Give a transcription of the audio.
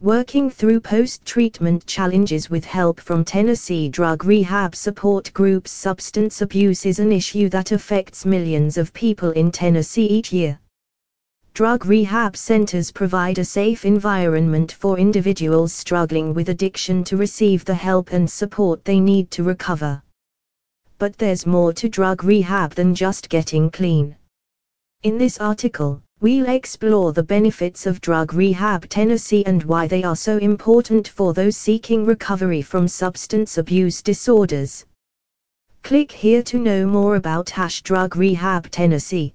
working through post-treatment challenges with help from Tennessee Drug Rehab Support Group's substance abuse is an issue that affects millions of people in Tennessee each year. Drug rehab centers provide a safe environment for individuals struggling with addiction to receive the help and support they need to recover. But there's more to drug rehab than just getting clean. In this article, we'll explore the benefits of drug rehab Tennessee and why they are so important for those seeking recovery from substance abuse disorders. Click here to know more about Hash Drug Rehab Tennessee.